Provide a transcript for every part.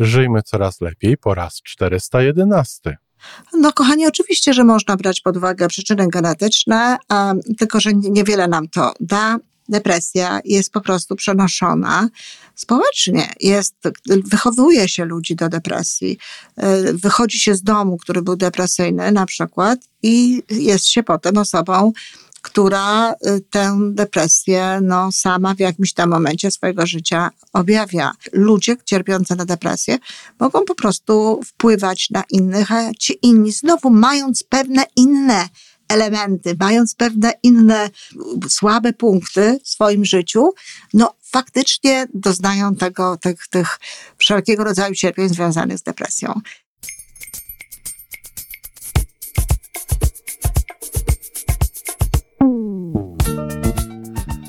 Żyjmy coraz lepiej po raz 411. No, kochani, oczywiście, że można brać pod uwagę przyczyny genetyczne, um, tylko że niewiele nam to da. Depresja jest po prostu przenoszona społecznie. Jest, wychowuje się ludzi do depresji. E, wychodzi się z domu, który był depresyjny na przykład i jest się potem osobą która y, tę depresję no, sama w jakimś tam momencie swojego życia objawia. Ludzie cierpiący na depresję mogą po prostu wpływać na innych, a ci inni znowu mając pewne inne elementy, mając pewne inne słabe punkty w swoim życiu, no faktycznie doznają tego, tych, tych wszelkiego rodzaju cierpień związanych z depresją.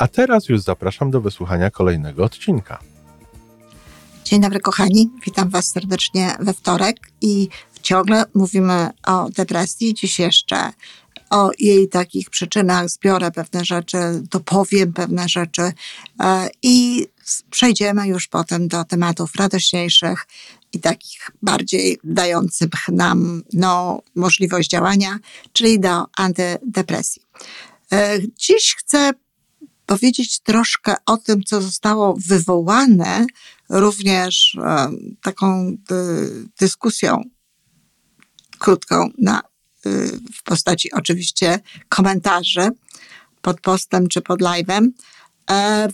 A teraz już zapraszam do wysłuchania kolejnego odcinka. Dzień dobry, kochani. Witam Was serdecznie we wtorek i ciągle mówimy o depresji. Dziś jeszcze o jej takich przyczynach zbiorę pewne rzeczy, dopowiem pewne rzeczy e, i przejdziemy już potem do tematów radośniejszych i takich bardziej dających nam no, możliwość działania, czyli do antydepresji. E, dziś chcę powiedzieć troszkę o tym, co zostało wywołane również e, taką e, dyskusją krótką na, e, w postaci oczywiście komentarzy pod postem czy pod live'em.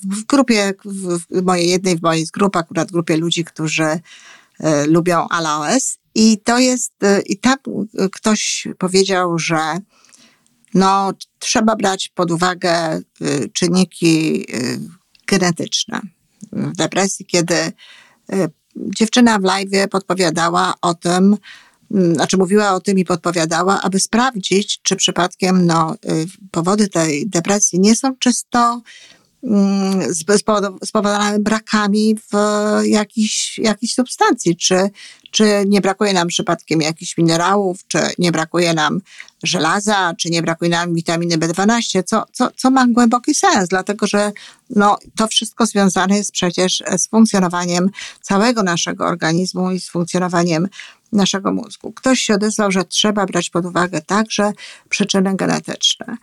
W grupie, w mojej jednej w mojej z grup, akurat grupie ludzi, którzy lubią aloes. I to jest, i tam ktoś powiedział, że no, trzeba brać pod uwagę y, czynniki y, genetyczne. W depresji, kiedy y, dziewczyna w live podpowiadała o tym, mm, znaczy mówiła o tym i podpowiadała, aby sprawdzić, czy przypadkiem no, powody tej depresji nie są czysto spowodowane brakami w jakichś, jakichś substancji, czy, czy nie brakuje nam przypadkiem jakichś minerałów, czy nie brakuje nam żelaza, czy nie brakuje nam witaminy B12, co, co, co ma głęboki sens, dlatego że no, to wszystko związane jest przecież z funkcjonowaniem całego naszego organizmu i z funkcjonowaniem naszego mózgu. Ktoś się odezwał, że trzeba brać pod uwagę także przyczyny genetyczne.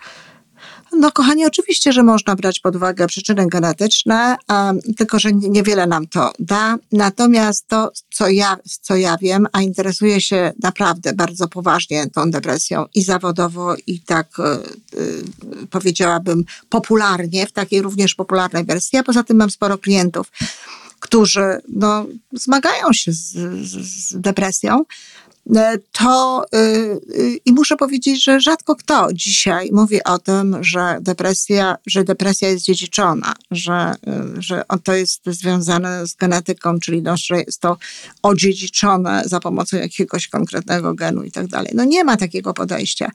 No, kochani, oczywiście, że można brać pod uwagę przyczyny genetyczne, um, tylko że niewiele nam to da. Natomiast to, co ja, co ja wiem, a interesuję się naprawdę bardzo poważnie tą depresją i zawodowo, i tak y, powiedziałabym popularnie, w takiej również popularnej wersji. A poza tym mam sporo klientów, którzy no, zmagają się z, z, z depresją to yy, i muszę powiedzieć, że rzadko kto dzisiaj mówi o tym, że depresja, że depresja jest dziedziczona, że, yy, że to jest związane z genetyką, czyli no, że jest to odziedziczone za pomocą jakiegoś konkretnego genu i tak dalej. No nie ma takiego podejścia.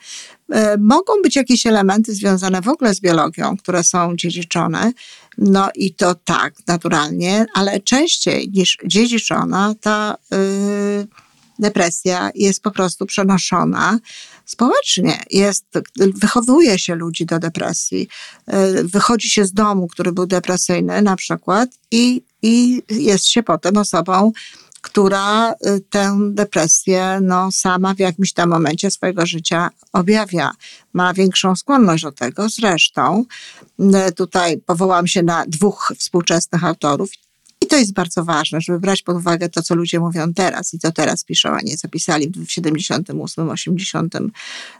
Yy, mogą być jakieś elementy związane w ogóle z biologią, które są dziedziczone, no i to tak, naturalnie, ale częściej niż dziedziczona ta depresja jest po prostu przenoszona społecznie. Jest, wychowuje się ludzi do depresji. E, wychodzi się z domu, który był depresyjny na przykład i, i jest się potem osobą, która e, tę depresję no, sama w jakimś tam momencie swojego życia objawia. Ma większą skłonność do tego. Zresztą e, tutaj powołam się na dwóch współczesnych autorów to jest bardzo ważne, żeby brać pod uwagę to, co ludzie mówią teraz i co teraz piszą, a nie zapisali w 78, 80,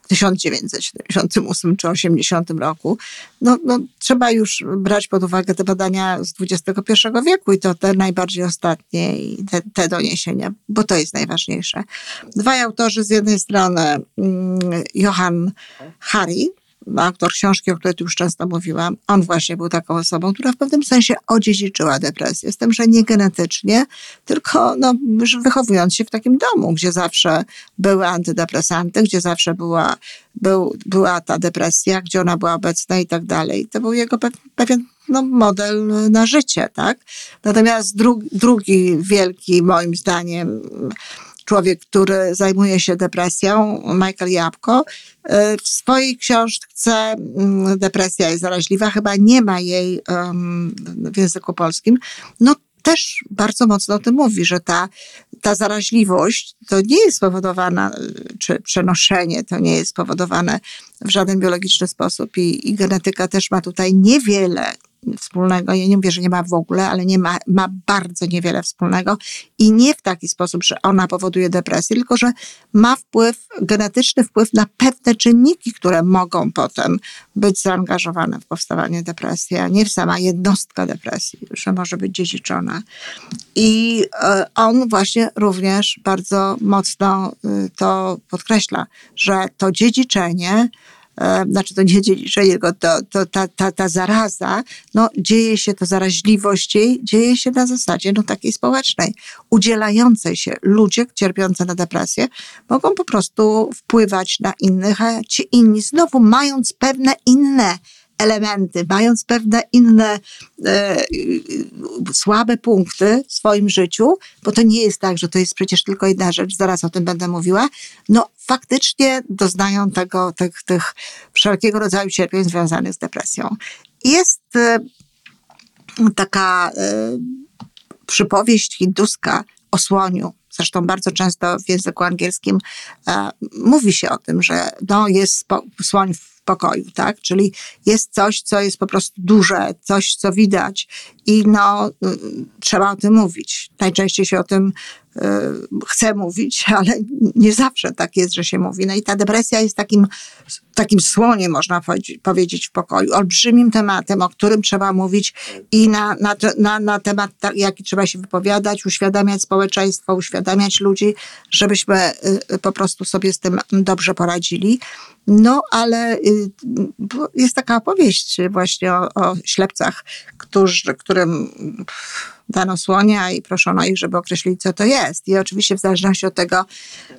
1978 czy 80 roku. No, no, trzeba już brać pod uwagę te badania z XXI wieku i to te najbardziej ostatnie i te, te doniesienia, bo to jest najważniejsze. Dwaj autorzy z jednej strony, mm, Johan Hari, autor książki, o której tu już często mówiłam, on właśnie był taką osobą, która w pewnym sensie odziedziczyła depresję. Z tym, że nie genetycznie, tylko no, wychowując się w takim domu, gdzie zawsze były antydepresanty, gdzie zawsze była, był, była ta depresja, gdzie ona była obecna i tak dalej. To był jego pewien no, model na życie, tak? Natomiast drugi, drugi wielki, moim zdaniem, człowiek, który zajmuje się depresją, Michael Jabko, e, w swojej książce mm, Depresja jest zaraźliwa, chyba nie ma jej w języku polskim. No też bardzo mocno o tym mówi, że ta, ta zaraźliwość to nie jest spowodowana, czy przenoszenie to nie jest spowodowane w żaden biologiczny sposób i, i genetyka też ma tutaj niewiele, wspólnego. Ja nie mówię, że nie ma w ogóle, ale nie ma, ma bardzo niewiele wspólnego i nie w taki sposób, że ona powoduje depresję, tylko że ma wpływ, genetyczny wpływ na pewne czynniki, które mogą potem być zaangażowane w powstawanie depresji, a nie w sama jednostka depresji, że może być dziedziczona. I e, on właśnie również bardzo mocno y, to podkreśla, że to dziedziczenie znaczy to nie dziedziczenie, to, to ta, ta, ta zaraza, no dzieje się, to zaraźliwość jej dzieje się na zasadzie no takiej społecznej, udzielającej się. Ludzie cierpiący na depresję mogą po prostu wpływać na innych, a ci inni znowu mając pewne inne elementy, mając pewne inne e, słabe punkty w swoim życiu, bo to nie jest tak, że to jest przecież tylko jedna rzecz, zaraz o tym będę mówiła, no faktycznie doznają tego, tych, tych wszelkiego rodzaju cierpień związanych z depresją. Jest e, taka e, przypowieść hinduska o słoniu, Zresztą bardzo często w języku angielskim e, mówi się o tym, że no, jest słoń w pokoju, tak? Czyli jest coś, co jest po prostu duże, coś, co widać i no, y, trzeba o tym mówić. Najczęściej się o tym y, chce mówić, ale nie zawsze tak jest, że się mówi. No i ta depresja jest takim, takim słoniem, można powiedzieć, w pokoju. Olbrzymim tematem, o którym trzeba mówić i na, na, na, na temat, jaki trzeba się wypowiadać, uświadamiać społeczeństwo, uświadamiać ludzi, żebyśmy y, po prostu sobie z tym dobrze poradzili. No, ale jest taka opowieść właśnie o, o ślepcach, którzy, którym dano słonia i proszono ich, żeby określić, co to jest. I oczywiście w zależności od tego,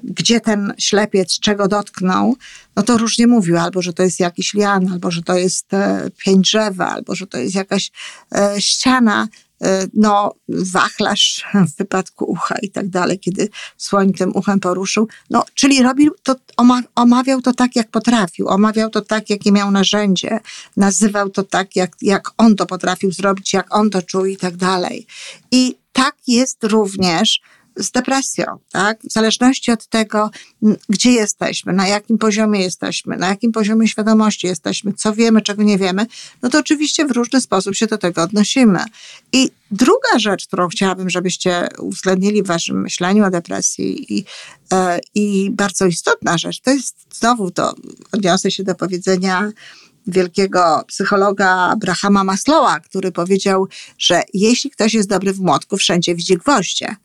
gdzie ten ślepiec czego dotknął, no to różnie mówił, albo że to jest jakiś lian, albo że to jest e, pień drzewa, albo że to jest jakaś e, ściana. E, no, wachlarz w wypadku ucha i tak dalej, kiedy słoń tym uchem poruszył. No, czyli robił to, omawiał to tak, jak potrafił, omawiał to tak, jakie miał narzędzie, nazywał to tak, jak, jak on to potrafił zrobić, jak on to czuł i tak dalej. I tak jest również z depresją, tak? W zależności od tego, gdzie jesteśmy, na jakim poziomie jesteśmy, na jakim poziomie świadomości jesteśmy, co wiemy, czego nie wiemy, no to oczywiście w różny sposób się do tego odnosimy. I druga rzecz, którą chciałabym, żebyście uwzględnili w waszym myśleniu o depresji i, e, i bardzo istotna rzecz, to jest znowu to, odniosę się do powiedzenia wielkiego psychologa Abrahama Maslowa, który powiedział, że jeśli ktoś jest dobry w młotku, wszędzie widzi gwoździe.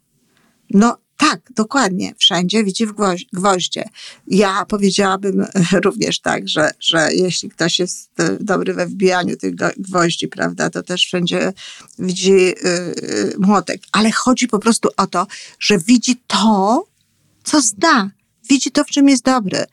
No tak, dokładnie. Wszędzie widzi gwoździe. Ja powiedziałabym również tak, że, że jeśli ktoś jest e, dobry we wbijaniu tych gwoździ, prawda, to też wszędzie widzi y, y, młotek. Ale chodzi po prostu o to, że widzi to, co zda. Widzi to, w czym jest dobry.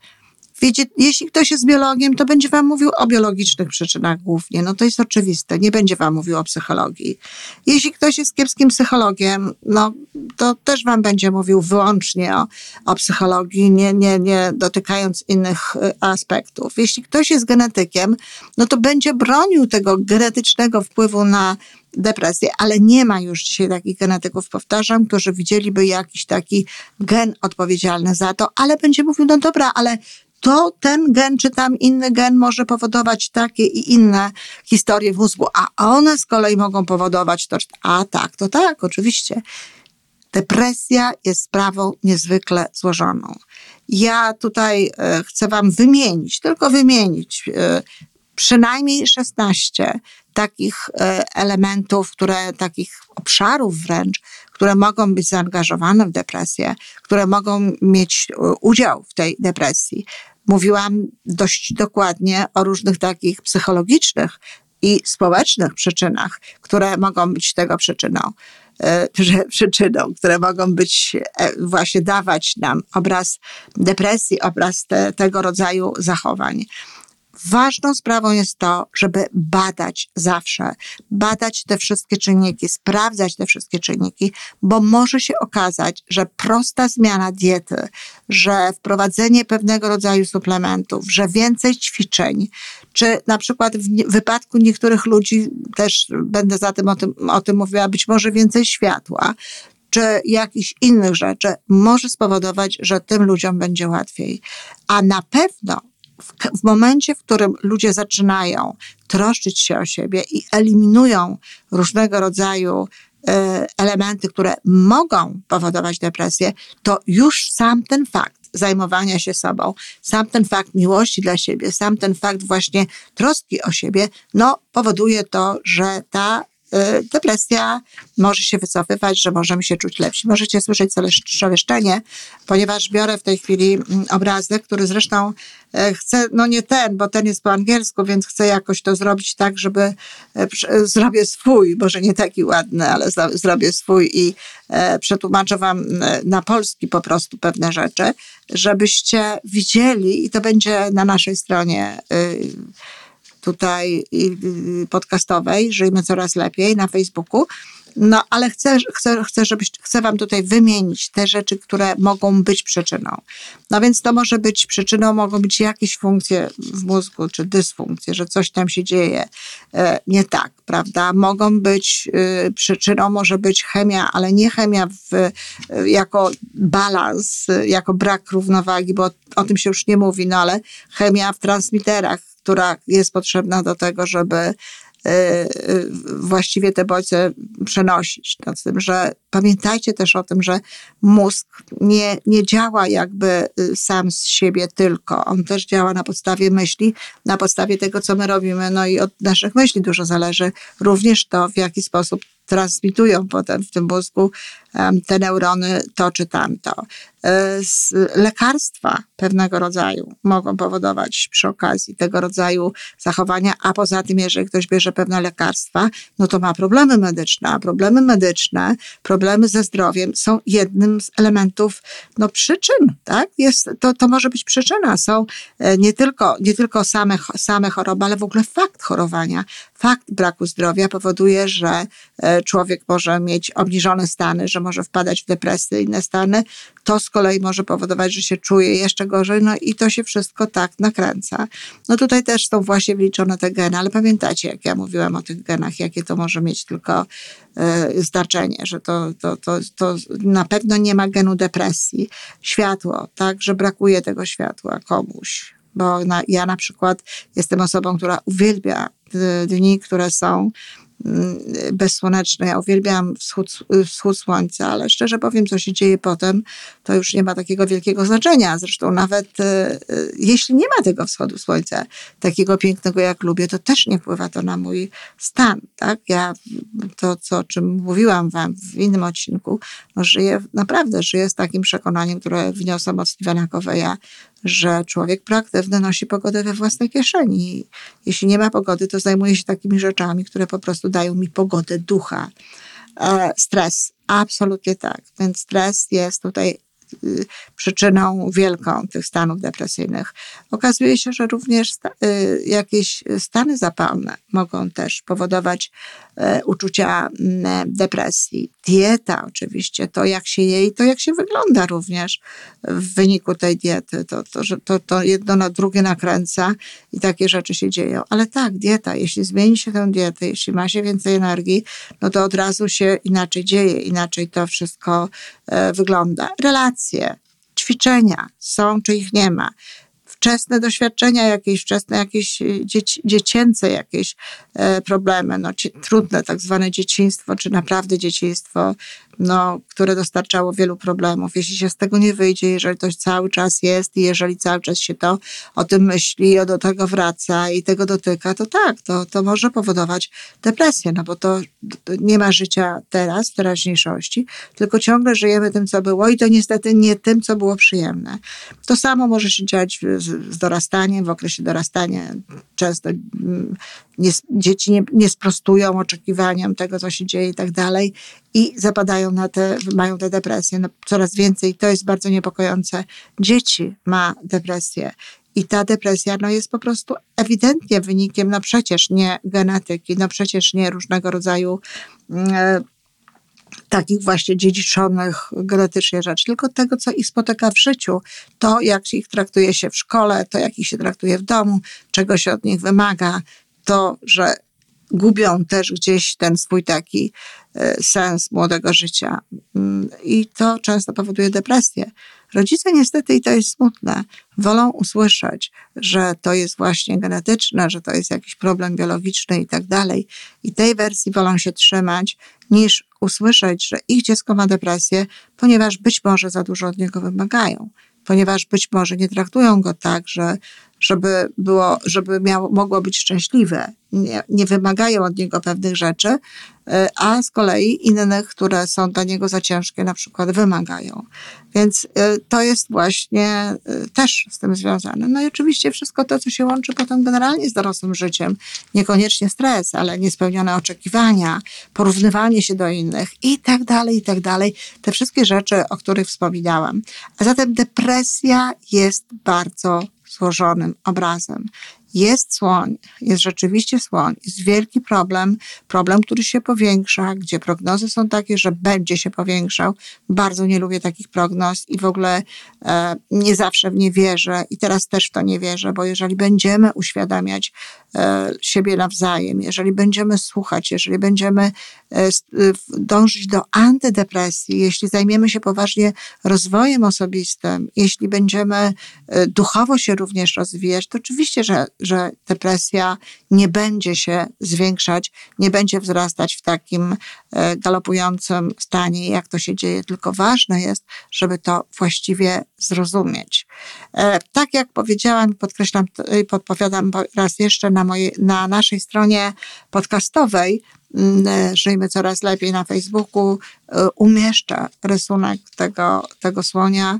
Wiecie, jeśli ktoś jest biologiem, to będzie wam mówił o biologicznych przyczynach głównie. No to jest oczywiste. Nie będzie wam mówił o psychologii. Jeśli ktoś jest kiepskim psychologiem, no to też wam będzie mówił wyłącznie o, o psychologii, nie, nie, nie dotykając innych y, aspektów. Jeśli ktoś jest genetykiem, no to będzie bronił tego genetycznego wpływu na depresję, ale nie ma już dzisiaj takich genetyków, powtarzam, którzy widzieliby jakiś taki gen odpowiedzialny za to, ale będzie mówił, no dobra, ale to ten gen czy tam inny gen może powodować takie i inne historie w mózgu, a one z kolei mogą powodować to, a tak, to tak, oczywiście. Depresja jest sprawą niezwykle złożoną. Ja tutaj e, chcę Wam wymienić, tylko wymienić e, przynajmniej 16 takich e, elementów, które, takich obszarów wręcz, które mogą być zaangażowane w depresję, które mogą mieć udział w tej depresji. Mówiłam dość dokładnie o różnych takich psychologicznych i społecznych przyczynach, które mogą być tego przyczyną, e, przyczyną, które mogą być e, właśnie dawać nam obraz depresji, obraz te, tego rodzaju zachowań. Ważną sprawą jest to, żeby badać zawsze, badać te wszystkie czynniki, sprawdzać te wszystkie czynniki, bo może się okazać, że prosta zmiana diety, że wprowadzenie pewnego rodzaju suplementów, że więcej ćwiczeń, czy na przykład w wypadku niektórych ludzi, też będę za tym o tym, o tym mówiła, być może więcej światła, czy jakichś innych rzeczy, może spowodować, że tym ludziom będzie łatwiej. A na pewno w, momencie, w którym ludzie zaczynają troszczyć się o siebie i eliminują różnego rodzaju e, elementy, które mogą powodować depresję, to już sam ten fakt zajmowania się sobą, sam ten fakt miłości dla siebie, sam ten fakt właśnie troski o siebie, no powoduje to, że ta depresja może się wycofywać, że możemy się czuć lepsi. Możecie słyszeć szeleszczenie, ponieważ biorę w tej chwili mm, obrazek, który zresztą e, chcę, no nie ten, bo ten jest po angielsku, więc chcę jakoś to zrobić tak, żeby e, e, zrobię swój, może nie taki ładny, ale zrobię swój i przetłumaczę wam na polski po prostu pewne rzeczy, żebyście widzieli i to będzie na naszej stronie y, tutaj podcastowej, Żyjmy Coraz Lepiej na Facebooku. No, ale chcę, chcę, chcę, żebyś, chcę Wam tutaj wymienić te rzeczy, które mogą być przyczyną. No więc to może być przyczyną, mogą być jakieś funkcje w mózgu, czy dysfunkcje, że coś tam się dzieje e, nie tak, prawda? Mogą być e, przyczyną, może być chemia, ale nie chemia w, jako balans, jako brak równowagi, bo o, tym się już nie mówi, no ale chemia w transmiterach, która jest potrzebna do tego, żeby Y, y, właściwie te bodźce przenosić. No, z tym, że pamiętajcie też o tym, że mózg nie, nie działa jakby y, sam z siebie tylko. On też działa na podstawie myśli, na podstawie tego, co my robimy. No i od naszych myśli dużo zależy. Również to, w jaki sposób transmitują potem w tym mózgu te neurony to czy tamto. E, lekarstwa pewnego rodzaju mogą powodować przy okazji tego rodzaju zachowania, a poza tym, jeżeli ktoś bierze pewne lekarstwa, no to ma problemy medyczne, a problemy medyczne, problemy ze zdrowiem są jednym z elementów no, przyczyn, tak? Jest, to, to może być przyczyna. Są e, nie tylko, nie tylko same, same choroby, ale w ogóle fakt chorowania, fakt braku zdrowia powoduje, że e, człowiek może mieć obniżone stany, że może wpadać w depresyjne stany. To z kolei może powodować, że się czuje jeszcze gorzej, no i to się wszystko tak nakręca. No tutaj też są właśnie wliczone te geny, ale pamiętacie, jak ja mówiłam o tych genach, jakie to może mieć tylko y, znaczenie, że to, to, to, to na pewno nie ma genu depresji. Światło, tak, że brakuje tego światła komuś. Bo na, ja na przykład jestem osobą, która uwielbia dni, które są bezsłoneczne. Ja uwielbiam wschód, wschód słońca, ale szczerze powiem, co się dzieje potem, to już nie ma takiego wielkiego znaczenia. Zresztą nawet e, e, jeśli nie ma tego wschodu słońca, takiego pięknego jak lubię, to też nie wpływa to na mój stan. Tak? Ja to, co, o czym mówiłam wam w innym odcinku, no żyję, naprawdę żyję z takim przekonaniem, które wniosłam od Stevena Coveya, że człowiek proaktywny nosi pogodę we własnej kieszeni. Jeśli nie ma pogody, to zajmuje się takimi rzeczami, które po prostu dają mi pogodę ducha. E, stres, absolutnie tak. Więc stres jest tutaj przyczyną wielką tych stanów depresyjnych. Okazuje się, że również y, jakieś stany zapalne mogą też powodować y, uczucia mm, depresji. Dieta oczywiście, to jak się je i to jak się wygląda również w wyniku tej diety. To, to, to, to jedno na drugie nakręca i takie rzeczy się dzieją. Ale tak, dieta, jeśli zmieni się tę dietę, jeśli ma się więcej energii, no to od razu się inaczej dzieje, inaczej to wszystko e, wygląda. Relacje, ćwiczenia są, czy ich nie ma wczesne doświadczenia jakieś, wczesne jakieś e, dzieci, dziecięce jakieś e, problemy, no, trudne tak zwane dzieciństwo, czy naprawdę dzieciństwo no, które dostarczało wielu problemów. Jeśli się z tego nie wyjdzie, jeżeli to cały czas jest i jeżeli cały czas się to o tym myśli, o do tego wraca i tego dotyka, to tak, to, to może powodować depresję, no bo to, to nie ma życia teraz, w teraźniejszości, tylko ciągle żyjemy tym, co było i to niestety nie tym, co było przyjemne. To samo może się dziać z, z dorastaniem, w okresie dorastania często mm, nie, dzieci nie, nie sprostują oczekiwaniom tego, co się dzieje i tak dalej i zapadają na te, mają te depresje. No, coraz więcej, to jest bardzo niepokojące, dzieci ma depresję. I ta depresja no, jest po prostu ewidentnie wynikiem, no przecież nie genetyki, no przecież nie różnego rodzaju e, takich właśnie dziedziczonych genetycznie rzeczy, tylko tego, co ich spotyka w życiu. To, jak ich traktuje się w szkole, to, jak ich się traktuje w domu, czego się od nich wymaga, to, że gubią też gdzieś ten swój taki e, sens młodego życia. Mm, I to często powoduje depresję. Rodzice niestety, i to jest smutne, wolą usłyszeć, że to jest właśnie genetyczne, że to jest jakiś problem biologiczny i tak dalej. I tej wersji wolą się trzymać, niż usłyszeć, że ich dziecko ma depresję, ponieważ być może za dużo od niego wymagają ponieważ być może nie traktują go tak, że żeby, było, żeby miało, mogło być szczęśliwe. Nie, nie wymagają od niego pewnych rzeczy, e, a z kolei innych, które są dla niego za ciężkie, na przykład wymagają. Więc e, to jest właśnie e, też z tym związane. No i oczywiście wszystko to, co się łączy potem generalnie z dorosłym życiem, niekoniecznie stres, ale niespełnione oczekiwania, porównywanie się do innych i tak dalej, i tak dalej. Te wszystkie rzeczy, o których wspominałam. A zatem depresja jest bardzo złożonym obrazem. Jest słoń, jest rzeczywiście słoń, jest wielki problem, problem, który się powiększa, gdzie prognozy są takie, że będzie się powiększał. Bardzo nie lubię takich prognoz i w ogóle e, nie zawsze w nie wierzę i teraz też w to nie wierzę, bo jeżeli będziemy uświadamiać e, siebie nawzajem, jeżeli będziemy słuchać, jeżeli będziemy e, dążyć do antydepresji, jeśli zajmiemy się poważnie rozwojem osobistym, jeśli będziemy e, duchowo się również rozwijać, to oczywiście, że że depresja nie będzie się zwiększać, nie będzie wzrastać w takim e, galopującym stanie, jak to się dzieje, tylko ważne jest, żeby to właściwie zrozumieć. E, tak jak powiedziałam, podkreślam i podpowiadam raz jeszcze na, mojej, na naszej stronie podcastowej, mm, e, Żyjmy Coraz Lepiej na Facebooku, umieszczę rysunek tego, tego słonia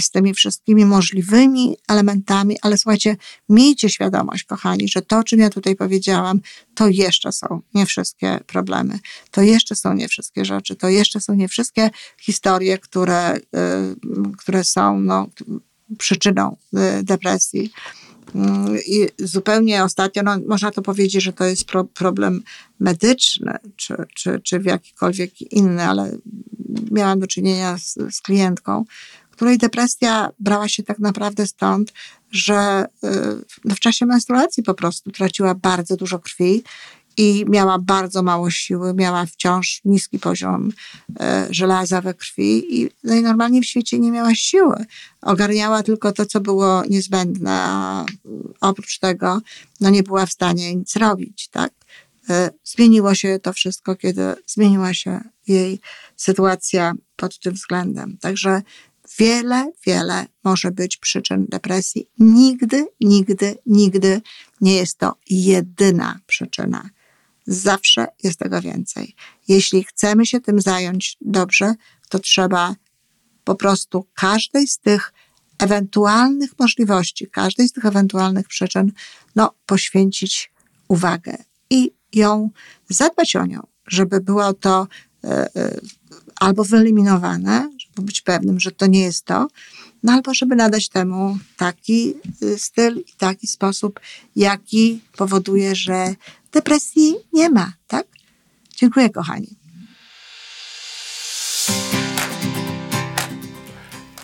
z tymi wszystkimi możliwymi elementami, ale słuchajcie, miejcie świadomość, kochani, że to, o czym ja tutaj powiedziałam, to jeszcze są nie wszystkie problemy, to jeszcze są nie wszystkie rzeczy, to jeszcze są nie wszystkie historie, które, e, które są no, przyczyną e, depresji. Mm, I zupełnie ostatnio, no, można to powiedzieć, że to jest pro, problem medyczny, czy, czy, czy w jakikolwiek inny, ale miałam do czynienia z, z klientką, której depresja brała się tak naprawdę stąd, że y, no w czasie menstruacji po prostu traciła bardzo dużo krwi i miała bardzo mało siły, miała wciąż niski poziom e, żelaza we krwi i najnormalniej w świecie nie miała siły. Ogarniała tylko to, co było niezbędne, a oprócz tego no nie była w stanie nic robić. Tak? E, zmieniło się to wszystko, kiedy zmieniła się jej sytuacja pod tym względem. Także Wiele, wiele może być przyczyn depresji. Nigdy, nigdy, nigdy nie jest to jedyna przyczyna. Zawsze jest tego więcej. Jeśli chcemy się tym zająć dobrze, to trzeba po prostu każdej z tych ewentualnych możliwości, każdej z tych ewentualnych przyczyn, no, poświęcić uwagę i ją, zadbać o nią, żeby było to e, e, albo wyeliminowane, być pewnym, że to nie jest to, no albo żeby nadać temu taki y, styl i taki sposób, jaki powoduje, że depresji nie ma, tak? Dziękuję, kochani.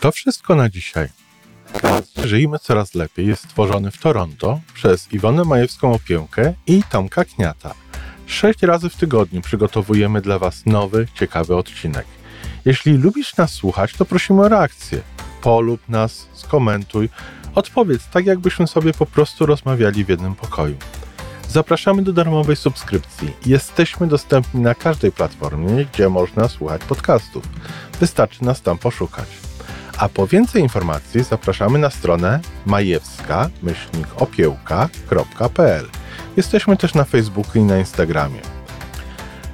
To wszystko na dzisiaj. Żyjmy coraz lepiej jest stworzony w Toronto przez Iwonę Majewską Opiełkę i Tomka Kniata. Sześć razy w tygodniu przygotowujemy dla Was nowy, ciekawy odcinek. Jeśli lubisz nas słuchać, to prosimy o reakcję. Polub nas, skomentuj, odpowiedz tak, jakbyśmy sobie po prostu rozmawiali w jednym pokoju. Zapraszamy do darmowej subskrypcji. Jesteśmy dostępni na każdej platformie, gdzie można słuchać podcastów. Wystarczy nas tam poszukać. A po więcej informacji zapraszamy na stronę majewska-opiełka.pl. Jesteśmy też na Facebooku i na Instagramie.